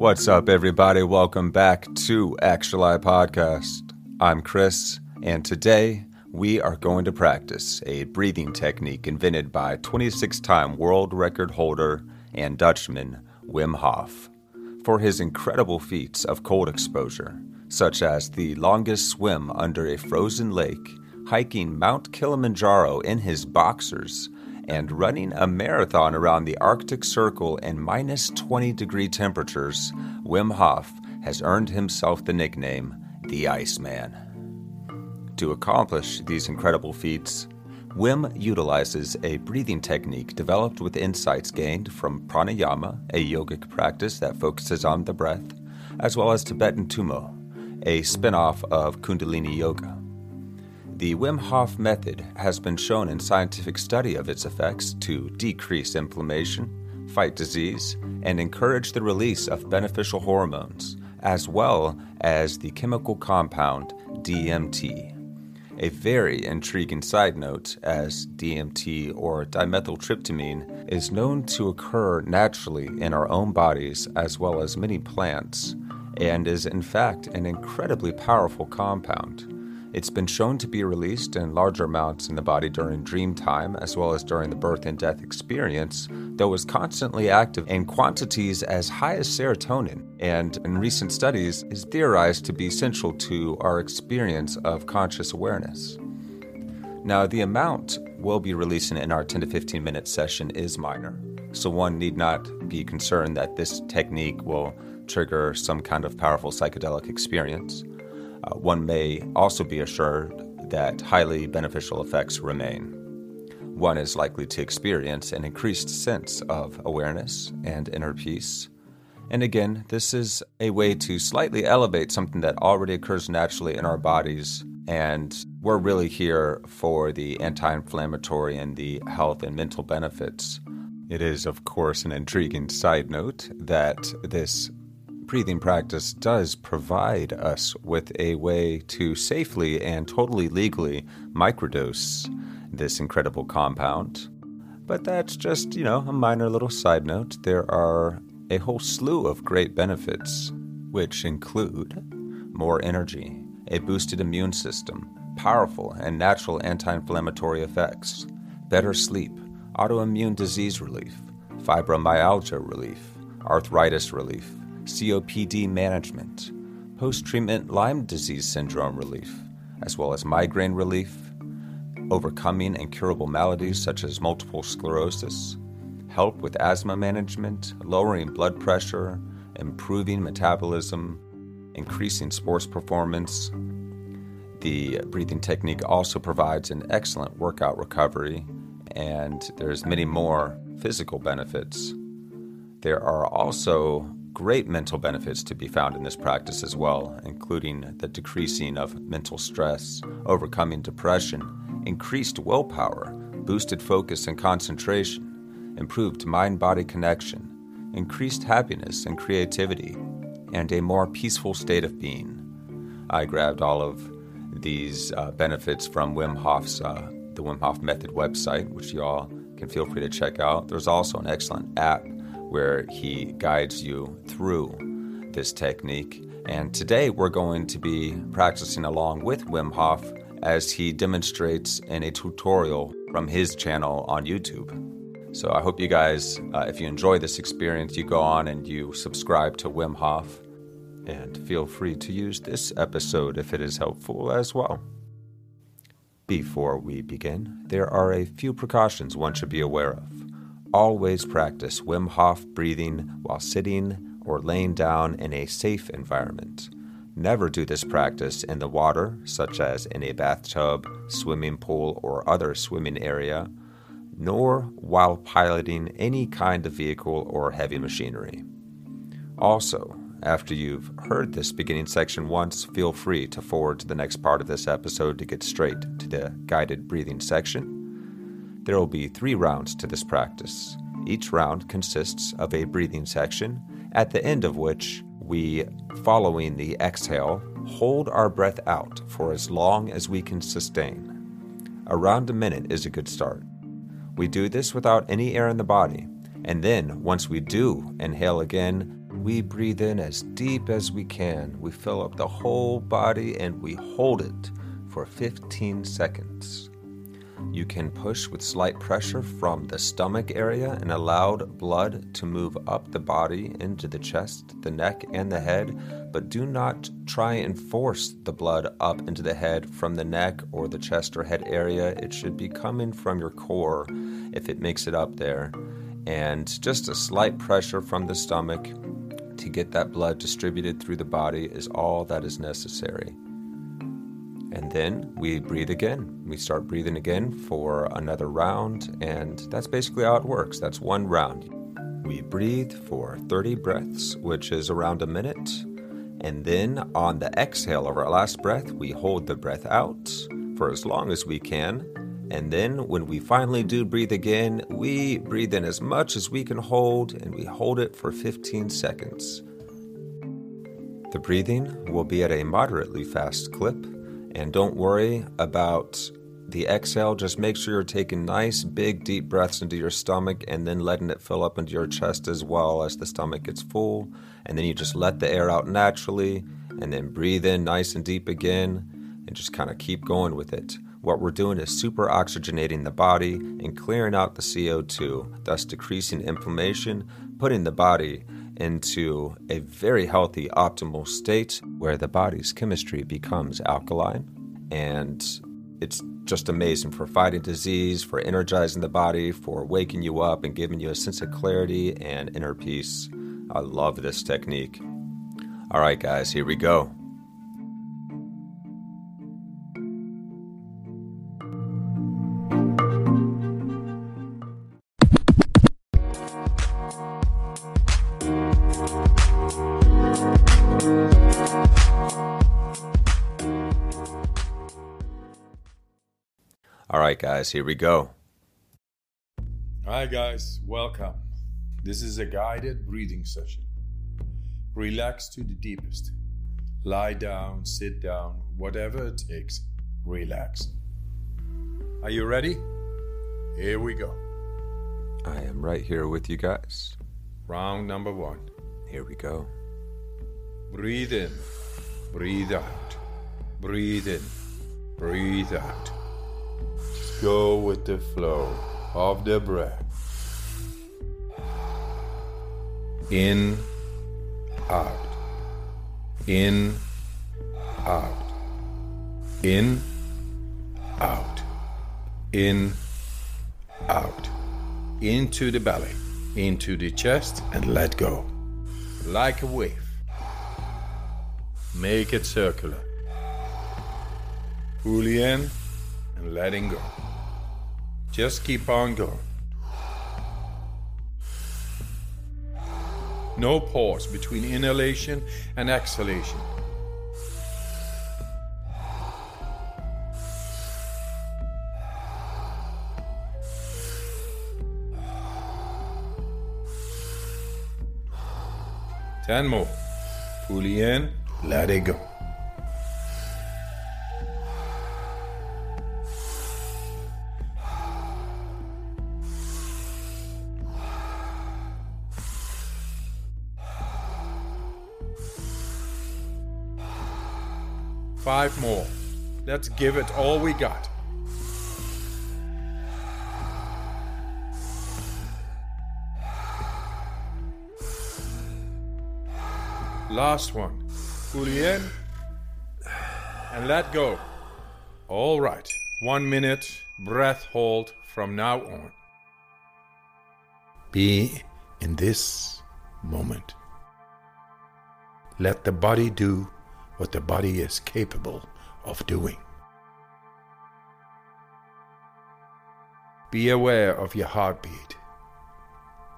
What's up, everybody? Welcome back to Actual Podcast. I'm Chris, and today we are going to practice a breathing technique invented by 26 time world record holder and Dutchman Wim Hof for his incredible feats of cold exposure, such as the longest swim under a frozen lake, hiking Mount Kilimanjaro in his boxers, and running a marathon around the Arctic Circle in minus 20 degree temperatures, Wim Hof has earned himself the nickname the Iceman. To accomplish these incredible feats, Wim utilizes a breathing technique developed with insights gained from pranayama, a yogic practice that focuses on the breath, as well as Tibetan Tummo, a spin off of Kundalini Yoga. The Wim Hof method has been shown in scientific study of its effects to decrease inflammation, fight disease, and encourage the release of beneficial hormones, as well as the chemical compound DMT. A very intriguing side note, as DMT or dimethyltryptamine is known to occur naturally in our own bodies as well as many plants, and is in fact an incredibly powerful compound. It's been shown to be released in larger amounts in the body during dream time as well as during the birth and death experience, though is constantly active in quantities as high as serotonin, and in recent studies is theorized to be central to our experience of conscious awareness. Now, the amount we'll be releasing in our 10 to 15 minute session is minor, so one need not be concerned that this technique will trigger some kind of powerful psychedelic experience uh, one may also be assured that highly beneficial effects remain. One is likely to experience an increased sense of awareness and inner peace. And again, this is a way to slightly elevate something that already occurs naturally in our bodies. And we're really here for the anti inflammatory and the health and mental benefits. It is, of course, an intriguing side note that this breathing practice does provide us with a way to safely and totally legally microdose this incredible compound. But that's just, you know, a minor little side note. There are a whole slew of great benefits, which include more energy, a boosted immune system, powerful and natural anti inflammatory effects, better sleep, autoimmune disease relief, fibromyalgia relief, arthritis relief, COPD management, post treatment Lyme disease syndrome relief, as well as migraine relief, overcoming incurable maladies such as multiple sclerosis, help with asthma management, lowering blood pressure, improving metabolism, increasing sports performance. The breathing technique also provides an excellent workout recovery, and there's many more physical benefits. There are also great mental benefits to be found in this practice as well, including the decreasing of mental stress, overcoming depression, increased willpower, boosted focus and concentration, improved mind body connection, increased happiness and creativity, and a more peaceful state of being. I grabbed all of these uh, benefits from Wim Hof's uh, the Wim Hof Method website, which you all can feel free to check out. There's also an excellent app where he guides you through this technique. And today we're going to be practicing along with Wim Hof as he demonstrates in a tutorial from his channel on YouTube. So I hope you guys, uh, if you enjoy this experience, you go on and you subscribe to Wim Hof. And feel free to use this episode if it is helpful as well. Before we begin, there are a few precautions one should be aware of. Always practice Wim Hof breathing while sitting or laying down in a safe environment. Never do this practice in the water, such as in a bathtub, swimming pool, or other swimming area, nor while piloting any kind of vehicle or heavy machinery. Also, after you've heard this beginning section once, feel free to forward to the next part of this episode to get straight to the guided breathing section there will be three rounds to this practice. Each round consists of a breathing section, at the end of which we, following the exhale, hold our breath out for as long as we can sustain. Around a minute is a good start. We do this without any air in the body, and then, once we do inhale again, we breathe in as deep as we can. We fill up the whole body and we hold it for 15 seconds. You can push with slight pressure from the stomach area and allow blood to move up the body into the chest, the neck, and the head, but do not try and force the blood up into the head from the neck or the chest or head area. It should be coming from your core if it makes it up there. And just a slight pressure from the stomach to get that blood distributed through the body is all that is necessary. And then we breathe again. We start breathing again for another round, and that's basically how it works. That's one round. We breathe for 30 breaths, which is around a minute. And then on the exhale of our last breath, we hold the breath out for as long as we can. And then when we finally do breathe again, we breathe in as much as we can hold and we hold it for 15 seconds. The breathing will be at a moderately fast clip and don't worry about the exhale. Just make sure you're taking nice, big, deep breaths into your stomach and then letting it fill up into your chest as well as the stomach gets full. And then you just let the air out naturally and then breathe in nice and deep again and just kind of keep going with it. What we're doing is super oxygenating the body and clearing out the CO2, thus decreasing inflammation, putting the body into a very healthy, optimal state where the body's chemistry becomes alkaline. And it's just amazing for fighting disease, for energizing the body, for waking you up and giving you a sense of clarity and inner peace. I love this technique. All right, guys, here we go. Guys, here we go. Hi, guys, welcome. This is a guided breathing session. Relax to the deepest. Lie down, sit down, whatever it takes, relax. Are you ready? Here we go. I am right here with you guys. Round number one. Here we go. Breathe in, breathe out, breathe in, breathe out go with the flow of the breath. In, out, in, out, in, out, in, out, into the belly, into the chest, and let go. Like a wave. Make it circular. Fully in and letting go. Just keep on going. No pause between inhalation and exhalation. Ten more. Fully in, let it go. Five more. Let's give it all we got. Last one. Fully in and let go. All right. One minute breath hold from now on. Be in this moment. Let the body do what the body is capable of doing. Be aware of your heartbeat.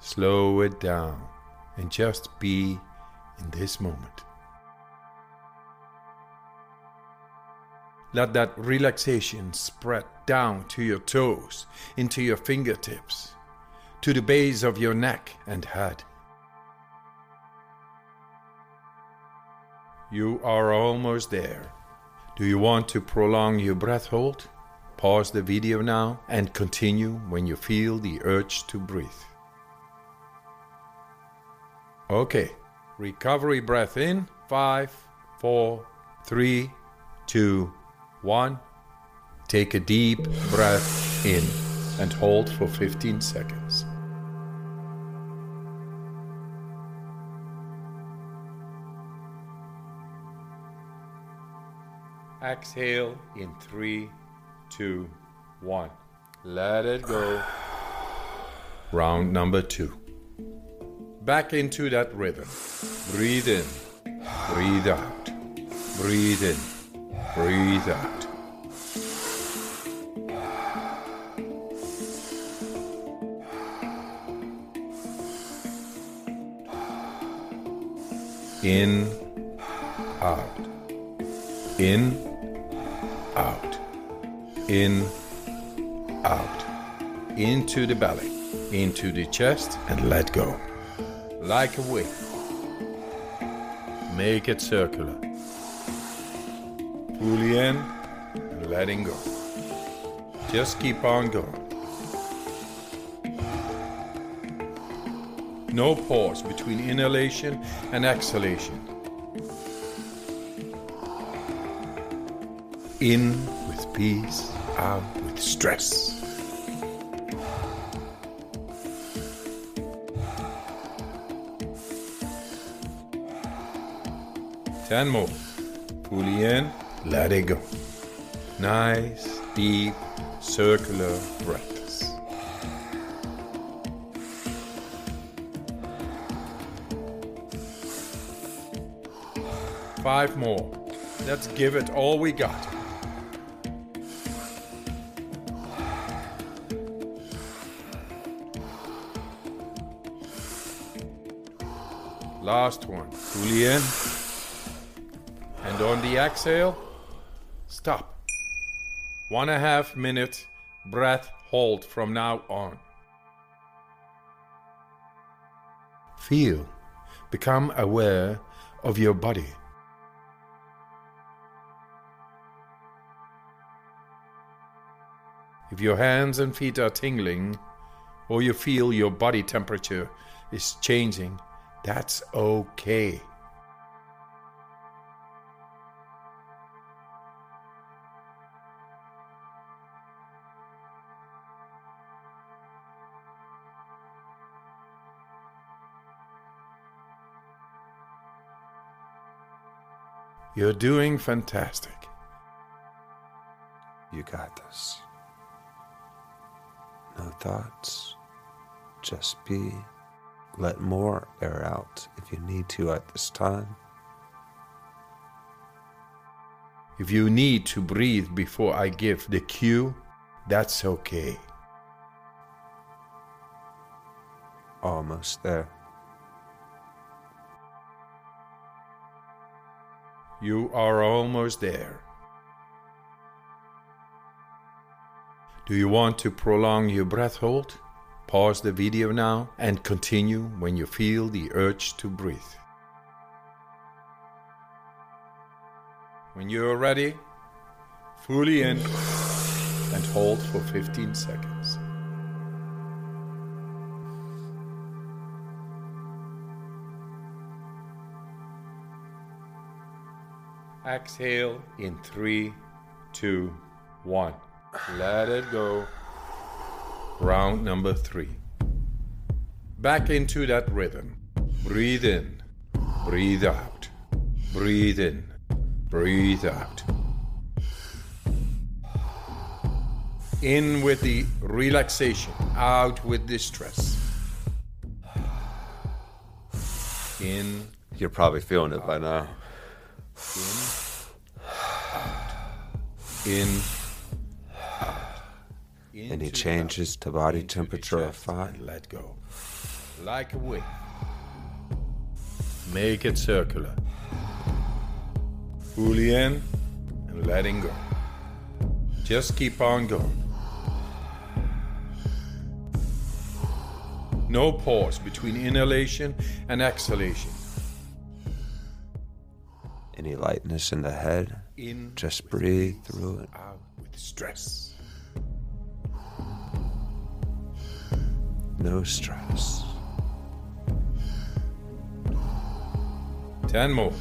Slow it down and just be in this moment. Let that relaxation spread down to your toes, into your fingertips, to the base of your neck and head. You are almost there. Do you want to prolong your breath hold? Pause the video now and continue when you feel the urge to breathe. Okay, Recovery breath in. Five, four, three, two, one. Take a deep breath in and hold for 15 seconds. Exhale in three, two, one. Let it go. Round number two. Back into that rhythm. Breathe in, breathe out. Breathe in, breathe out. In, out. In, out. In, out. Into the belly, into the chest, and let go. Like a wave. Make it circular. Fully in and letting go. Just keep on going. No pause between inhalation and exhalation. In with peace, out with stress. Ten more. Fully in, let it go. Nice, deep, circular breaths. Five more. Let's give it all we got. Last one. Fully in. And on the exhale, stop. One and a half minute breath hold from now on. Feel, become aware of your body. If your hands and feet are tingling, or you feel your body temperature is changing, that's okay. You're doing fantastic. You got this. No thoughts. Just be. Let more air out if you need to at this time. If you need to breathe before I give the cue, that's okay. Almost there. You are almost there. Do you want to prolong your breath hold? Pause the video now and continue when you feel the urge to breathe. When you're ready, fully in and hold for 15 seconds. Exhale in three, two, one. Let it go. Round number three. Back into that rhythm. Breathe in, breathe out. Breathe in, breathe out. In with the relaxation, out with the stress. In, You're probably feeling it by now. in, Any into changes to body temperature chest fine. let go. Like a wave. Make it circular. Fully in and letting go. Just keep on going. No pause between inhalation and exhalation. Any lightness in the head, In just breathe through it. Out with stress. No stress. 10 more.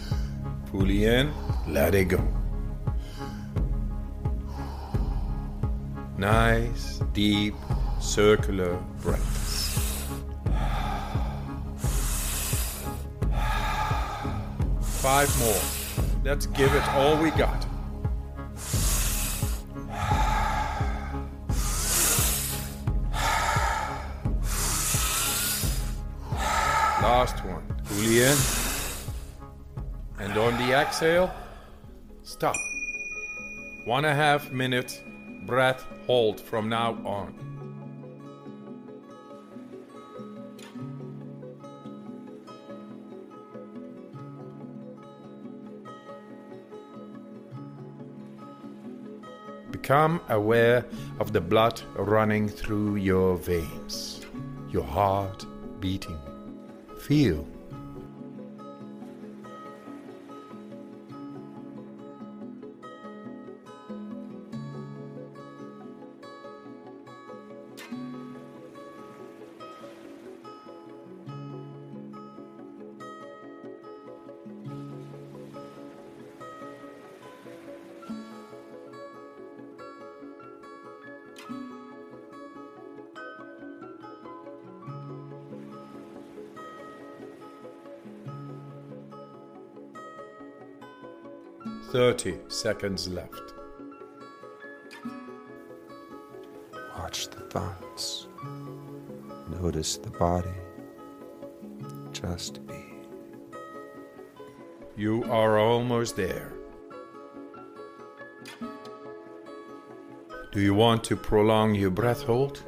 Fully in, let it go. Nice, deep, circular breaths. Five more. Let's give it all we got. Last one. Fully in. And on the exhale, stop. One and a half minute breath hold from now on. Become aware of the blood running through your veins, your heart beating. Feel. Seconds left. Watch the thoughts. Notice the body. Just be. You are almost there. Do you want to prolong your breath hold?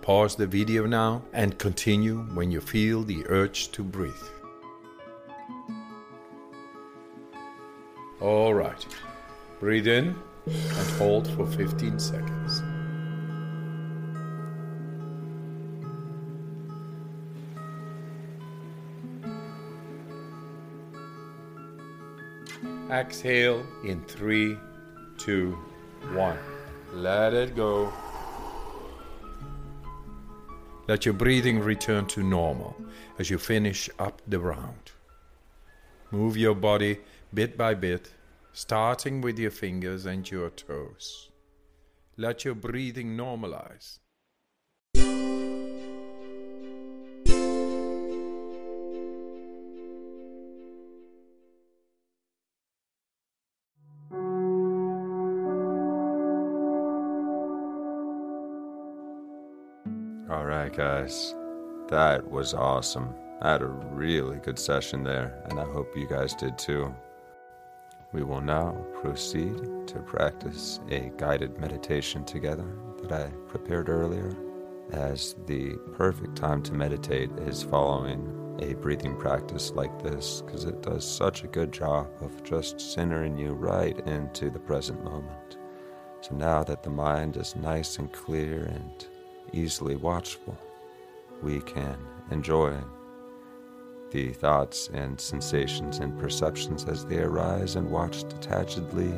Pause the video now and continue when you feel the urge to breathe. All right. Breathe in and hold for 15 seconds. Exhale in three, two, one. Let it go. Let your breathing return to normal as you finish up the round. Move your body bit by bit, starting with your fingers and your toes. Let your breathing normalize. All right, guys. That was awesome. I had a really good session there, and I hope you guys did too. We will now proceed to practice a guided meditation together that I prepared earlier, as the perfect time to meditate is following a breathing practice like this because it does such a good job of just centering you right into the present moment. So now that the mind is nice and clear and easily watchful, we can enjoy the thoughts and sensations and perceptions as they arise and watch detachedly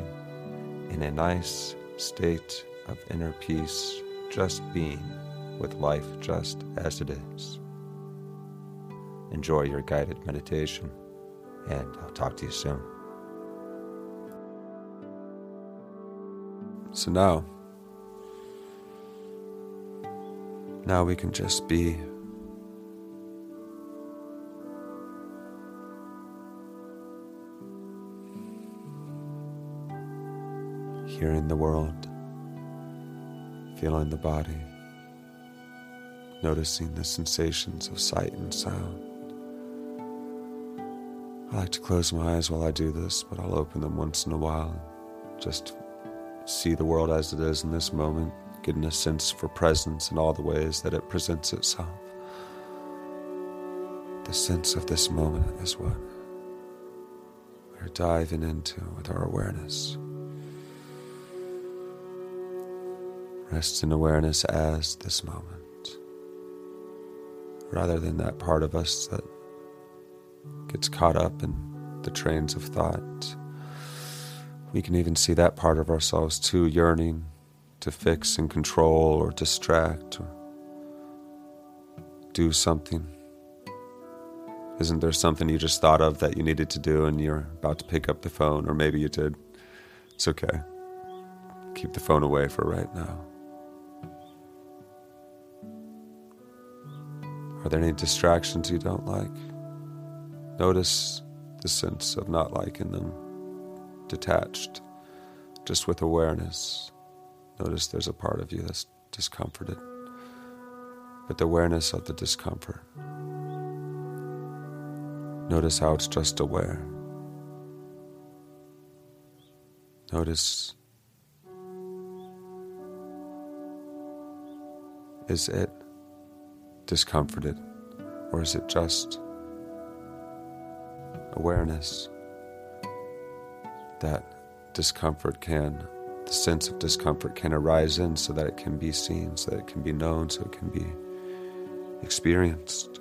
in a nice state of inner peace, just being with life just as it is. Enjoy your guided meditation, and I'll talk to you soon. So now, now we can just be hearing the world, feeling the body, noticing the sensations of sight and sound. I like to close my eyes while I do this, but I'll open them once in a while. Just see the world as it is in this moment, getting a sense for presence in all the ways that it presents itself. The sense of this moment is what we're diving into with our awareness. Rest in awareness as this moment, rather than that part of us that gets caught up in the trains of thought. We can even see that part of ourselves too, yearning to fix and control or distract or do something. Isn't there something you just thought of that you needed to do and you're about to pick up the phone, or maybe you did? It's okay. Keep the phone away for right now. Are there any distractions you don't like? Notice the sense of not liking them, detached, just with awareness. Notice there's a part of you that's discomforted, but the awareness of the discomfort. Notice how it's just aware. Notice is it discomforted or is it just awareness that discomfort can the sense of discomfort can arise in so that it can be seen so that it can be known so it can be experienced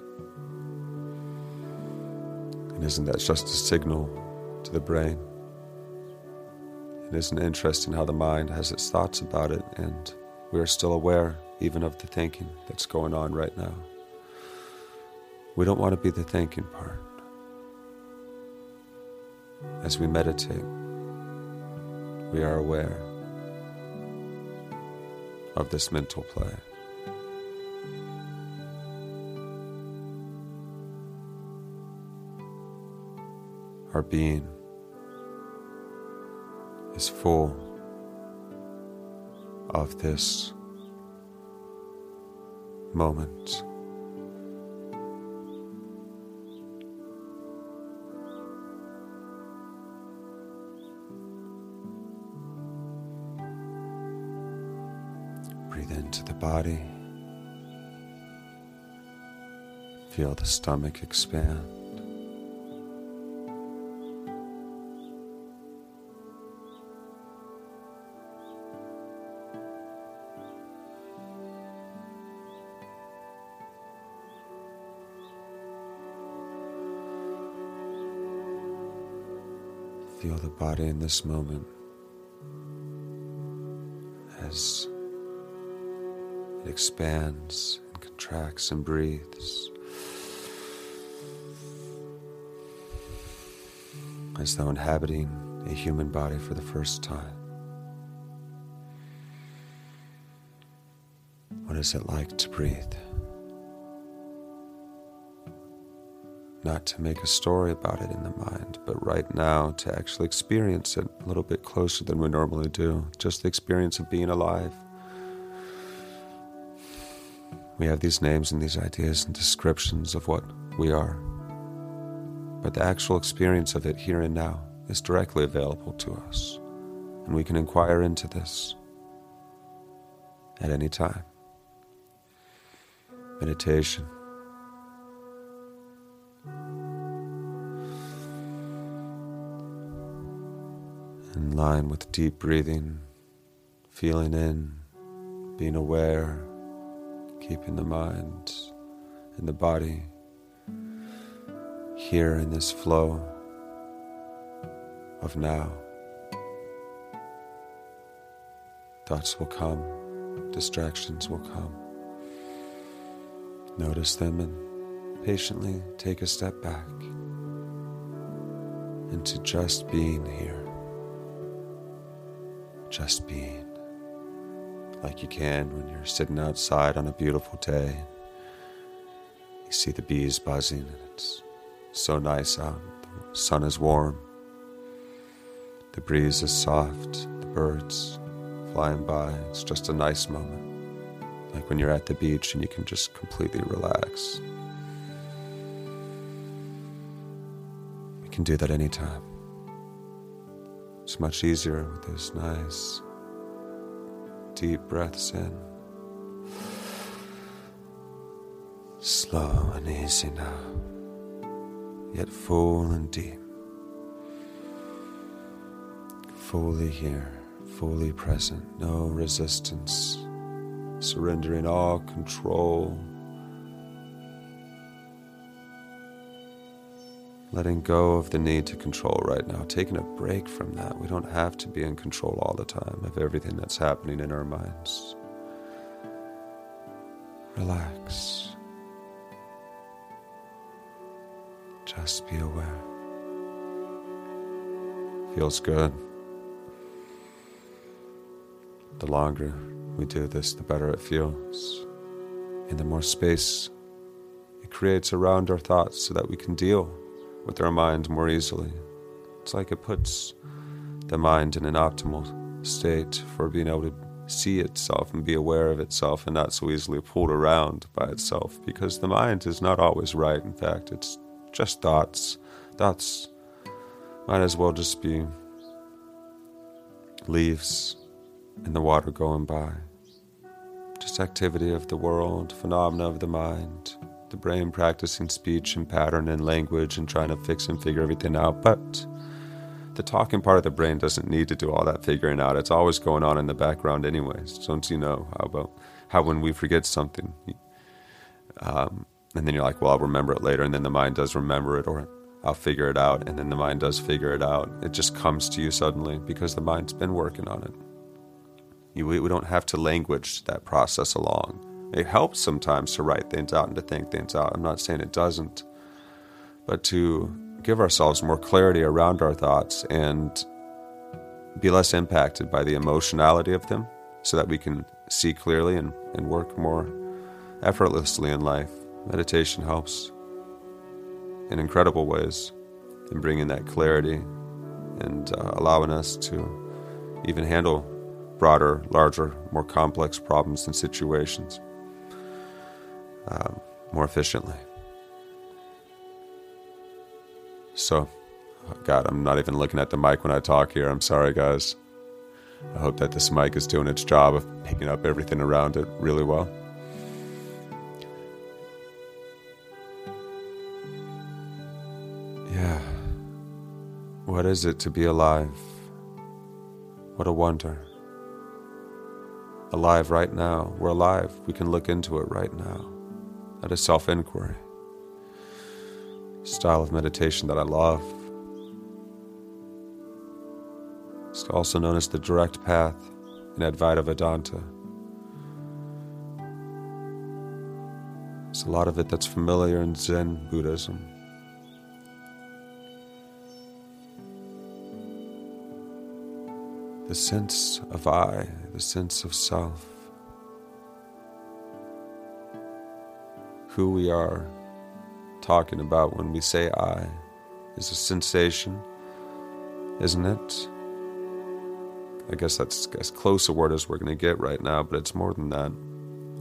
and isn't that just a signal to the brain? It isn't interesting how the mind has its thoughts about it, and we are still aware even of the thinking that's going on right now. We don't want to be the thinking part. As we meditate, we are aware of this mental play. our being is full of this moment. Breathe into the body. Feel the stomach expand. The body in this moment as it expands and contracts and breathes. As though inhabiting a human body for the first time. What is it like to breathe? Not to make a story about it in the mind, but right now to actually experience it a little bit closer than we normally do. Just the experience of being alive. We have these names and these ideas and descriptions of what we are. But the actual experience of it here and now is directly available to us. And we can inquire into this at any time. Meditation in line with deep breathing, feeling in, being aware, keeping the mind and the body here in this flow of now. Thoughts will come, distractions will come. Notice them and patiently take a step back into just being here just being like you can when you're sitting outside on a beautiful day. You see the bees buzzing, and it's so nice out. The sun is warm, the breeze is soft, the birds flying by. It's just a nice moment. Like when you're at the beach and you can just completely relax. You can do that anytime. It's much easier with those nice deep breaths in. Slow and easy now, yet full and deep. Fully here, fully present, no resistance, surrendering all control letting go of the need to control right now, taking a break from that. We don't have to be in control all the time of everything that's happening in our minds. Relax. Just be aware. Feels good. The longer we do this, the better it feels. And the more space it creates around our thoughts so that we can deal with our mind more easily. It's like it puts the mind in an optimal state for being able to see itself and be aware of itself and not so easily pulled around by itself because the mind is not always right. In fact, it's just thoughts. Thoughts might as well just be leaves in the water going by. Just activity of the world, phenomena of the mind, the brain practicing speech and pattern and language and trying to fix and figure everything out. But the talking part of the brain doesn't need to do all that figuring out. It's always going on in the background, anyways. Don't you know how about how when we forget something, um, and then you're like, well, I'll remember it later, and then the mind does remember it, or I'll figure it out, and then the mind does figure it out. It just comes to you suddenly because the mind's been working on it. You, we don't have to language that process along. It helps sometimes to write things out and to think things out. I'm not saying it doesn't, but to give ourselves more clarity around our thoughts and be less impacted by the emotionality of them so that we can see clearly and, and work more effortlessly in life. Meditation helps in incredible ways in bringing that clarity and uh, allowing us to even handle broader, larger, more complex problems and situations um, more efficiently. So, God, I'm not even looking at the mic when I talk here. I'm sorry, guys. I hope that this mic is doing its job of picking up everything around it really well. Yeah. What is it to be alive? What a wonder. Alive right now. We're alive. We can look into it right now. That is self inquiry style of meditation that I love. It's also known as the direct path in Advaita Vedanta. There's a lot of it that's familiar in Zen Buddhism. The sense of I, the sense of self, who we are talking about when we say I is a sensation, isn't it? I guess that's as close a word as we're going to get right now, but it's more than that.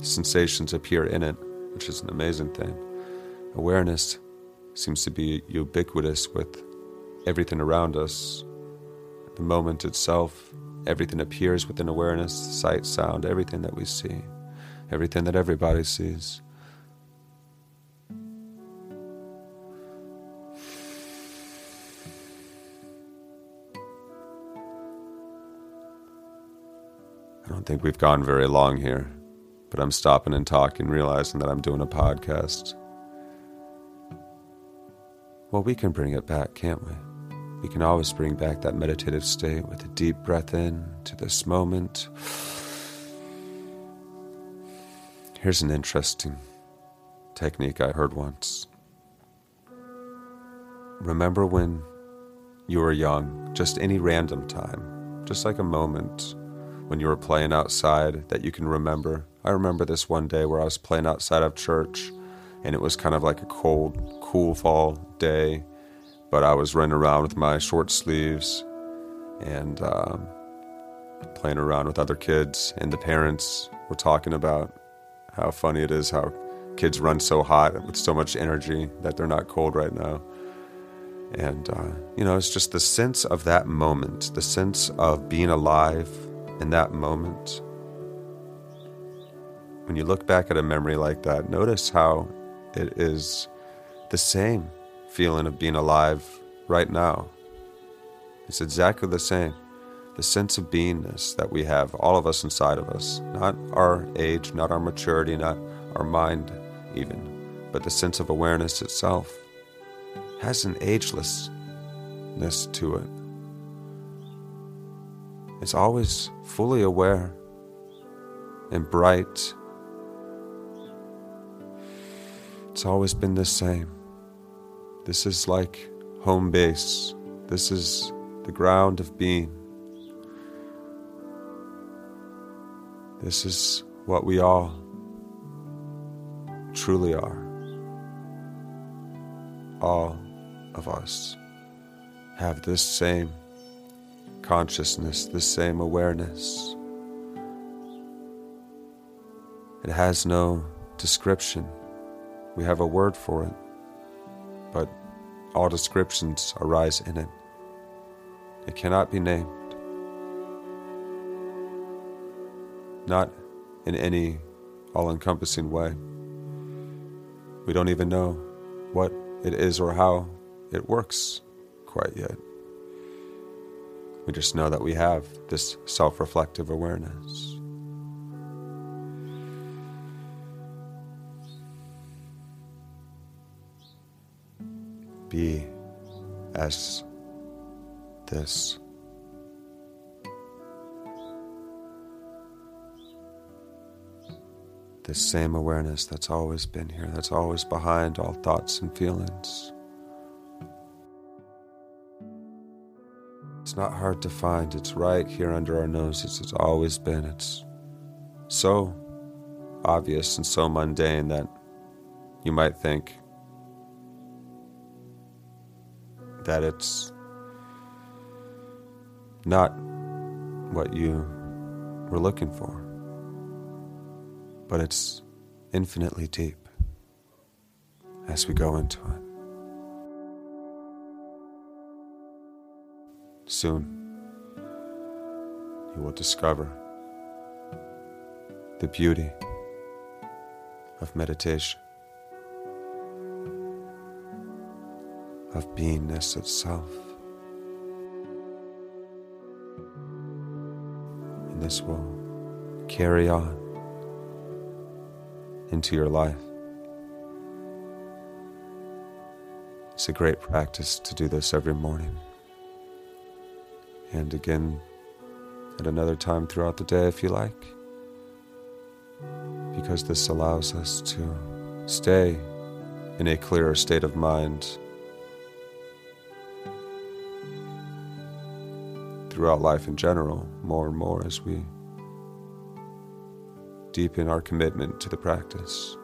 Sensations appear in it, which is an amazing thing. Awareness seems to be ubiquitous with everything around us. The moment itself, everything appears within awareness sight, sound, everything that we see, everything that everybody sees. Don't think we've gone very long here, but I'm stopping and talking, realizing that I'm doing a podcast. Well, we can bring it back, can't we? We can always bring back that meditative state with a deep breath in to this moment. Here's an interesting technique I heard once. Remember when you were young, just any random time, just like a moment when you were playing outside that you can remember. I remember this one day where I was playing outside of church and it was kind of like a cold, cool fall day, but I was running around with my short sleeves and um, playing around with other kids, and the parents were talking about how funny it is how kids run so hot with so much energy that they're not cold right now. And, uh, you know, it's just the sense of that moment, the sense of being alive, in that moment. When you look back at a memory like that, notice how it is the same feeling of being alive right now. It's exactly the same. The sense of beingness that we have, all of us inside of us, not our age, not our maturity, not our mind, even, but the sense of awareness itself has an agelessness to it is always fully aware and bright. It's always been the same. This is like home base. This is the ground of being. This is what we all truly are. All of us have this same consciousness, the same awareness. It has no description. We have a word for it, but all descriptions arise in it. It cannot be named. Not in any all encompassing way. We don't even know what it is or how it works quite yet. We just know that we have this self reflective awareness. Be as this. This same awareness that's always been here, that's always behind all thoughts and feelings. Not hard to find. It's right here under our noses. It's always been. It's so obvious and so mundane that you might think that it's not what you were looking for, but it's infinitely deep as we go into it. Soon, you will discover the beauty of meditation, of beingness itself. And this will carry on into your life. It's a great practice to do this every morning and again at another time throughout the day if you like, because this allows us to stay in a clearer state of mind throughout life in general, more and more as we deepen our commitment to the practice.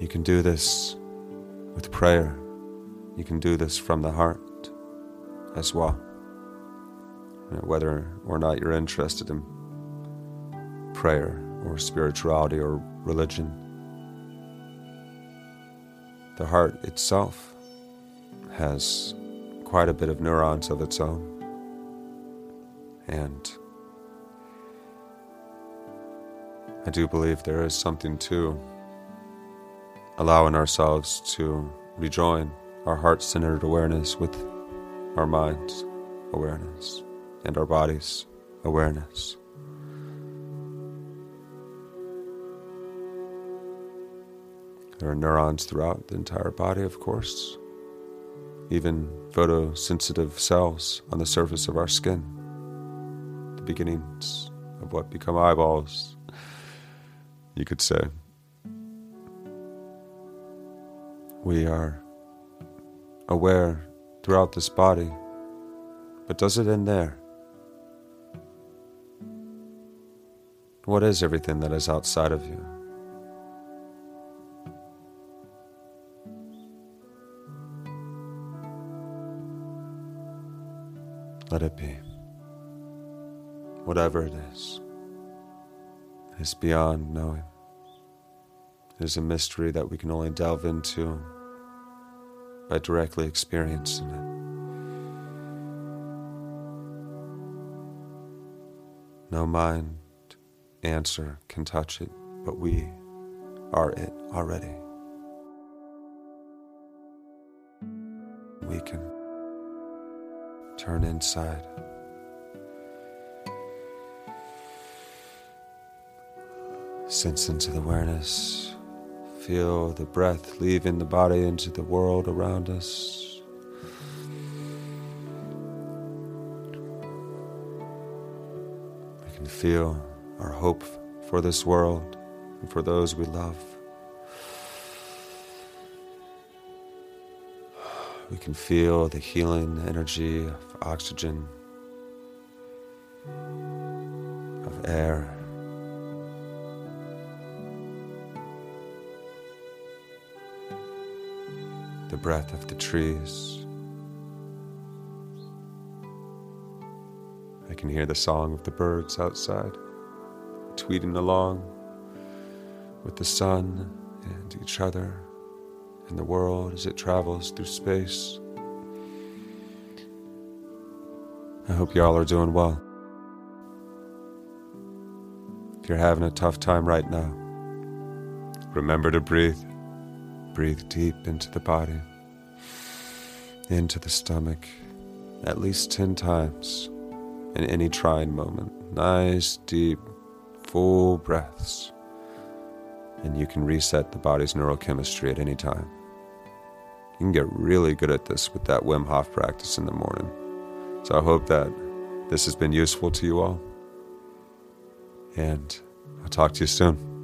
You can do this with prayer. You can do this from the heart as well. Whether or not you're interested in prayer or spirituality or religion, the heart itself has quite a bit of neurons of its own. And I do believe there is something to allowing ourselves to rejoin our heart centered awareness with our mind's awareness and our body's awareness. There are neurons throughout the entire body, of course, even photosensitive cells on the surface of our skin, the beginnings of what become eyeballs, you could say. We are aware throughout this body, but does it end there? What is everything that is outside of you? Let it be. Whatever it is, it is beyond knowing. It is a mystery that we can only delve into by directly experiencing it. No mind answer can touch it, but we are it already. We can turn inside. Sense into the awareness Feel the breath leaving the body into the world around us. We can feel our hope for this world and for those we love. We can feel the healing energy of oxygen, of air. The breath of the trees. I can hear the song of the birds outside, tweeting along with the sun and each other and the world as it travels through space. I hope y'all are doing well. If you're having a tough time right now, remember to breathe. Breathe deep into the body, into the stomach, at least 10 times in any trying moment. Nice, deep, full breaths. And you can reset the body's neurochemistry at any time. You can get really good at this with that Wim Hof practice in the morning. So I hope that this has been useful to you all. And I'll talk to you soon.